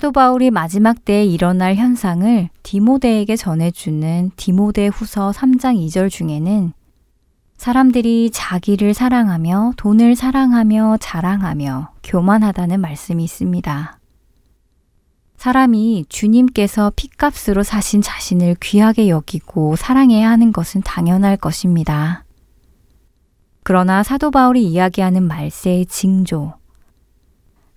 사도 바울이 마지막 때에 일어날 현상을 디모데에게 전해주는 디모데 후서 3장 2절 중에는 사람들이 자기를 사랑하며 돈을 사랑하며 자랑하며 교만하다는 말씀이 있습니다. 사람이 주님께서 핏값으로 사신 자신을 귀하게 여기고 사랑해야 하는 것은 당연할 것입니다. 그러나 사도 바울이 이야기하는 말세의 징조,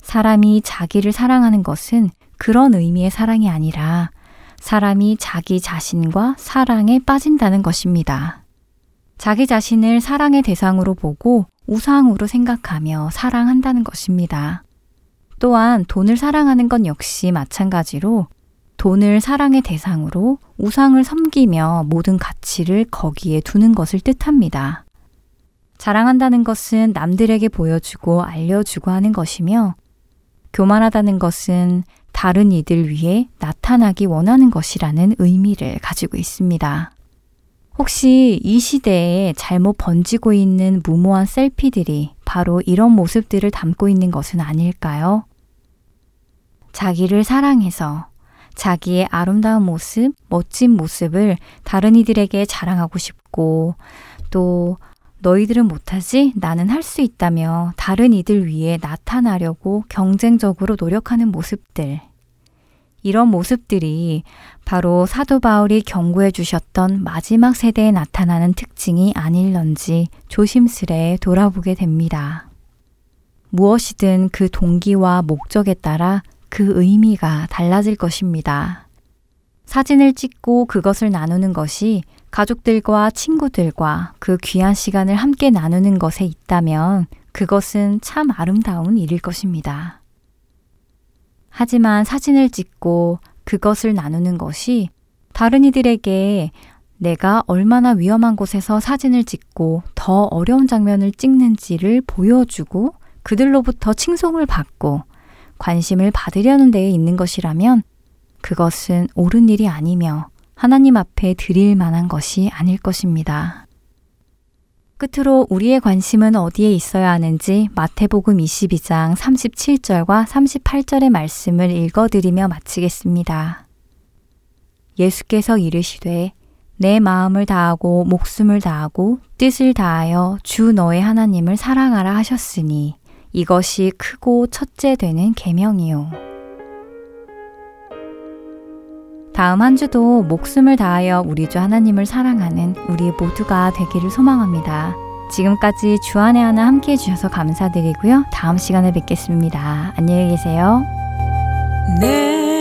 사람이 자기를 사랑하는 것은 그런 의미의 사랑이 아니라 사람이 자기 자신과 사랑에 빠진다는 것입니다. 자기 자신을 사랑의 대상으로 보고 우상으로 생각하며 사랑한다는 것입니다. 또한 돈을 사랑하는 건 역시 마찬가지로 돈을 사랑의 대상으로 우상을 섬기며 모든 가치를 거기에 두는 것을 뜻합니다. 자랑한다는 것은 남들에게 보여주고 알려주고 하는 것이며 교만하다는 것은 다른 이들 위해 나타나기 원하는 것이라는 의미를 가지고 있습니다. 혹시 이 시대에 잘못 번지고 있는 무모한 셀피들이 바로 이런 모습들을 담고 있는 것은 아닐까요? 자기를 사랑해서 자기의 아름다운 모습, 멋진 모습을 다른 이들에게 자랑하고 싶고 또 너희들은 못하지? 나는 할 수 있다며 다른 이들 위해 나타나려고 경쟁적으로 노력하는 모습들. 이런 모습들이 바로 사도 바울이 경고해 주셨던 마지막 세대에 나타나는 특징이 아닐런지 조심스레 돌아보게 됩니다. 무엇이든 그 동기와 목적에 따라 그 의미가 달라질 것입니다. 사진을 찍고 그것을 나누는 것이 가족들과 친구들과 그 귀한 시간을 함께 나누는 것에 있다면 그것은 참 아름다운 일일 것입니다. 하지만 사진을 찍고 그것을 나누는 것이 다른 이들에게 내가 얼마나 위험한 곳에서 사진을 찍고 더 어려운 장면을 찍는지를 보여주고 그들로부터 칭송을 받고 관심을 받으려는 데에 있는 것이라면 그것은 옳은 일이 아니며 하나님 앞에 드릴 만한 것이 아닐 것입니다. 끝으로 우리의 관심은 어디에 있어야 하는지 마태복음 22장 37절과 38절의 말씀을 읽어드리며 마치겠습니다. 예수께서 이르시되 내 마음을 다하고 목숨을 다하고 뜻을 다하여 주 너의 하나님을 사랑하라 하셨으니 이것이 크고 첫째 되는 계명이요. 다음 한 주도 목숨을 다하여 우리 주 하나님을 사랑하는 우리 모두가 되기를 소망합니다. 지금까지 주안의 하나 함께 해주셔서 감사드리고요. 다음 시간에 뵙겠습니다. 안녕히 계세요. 내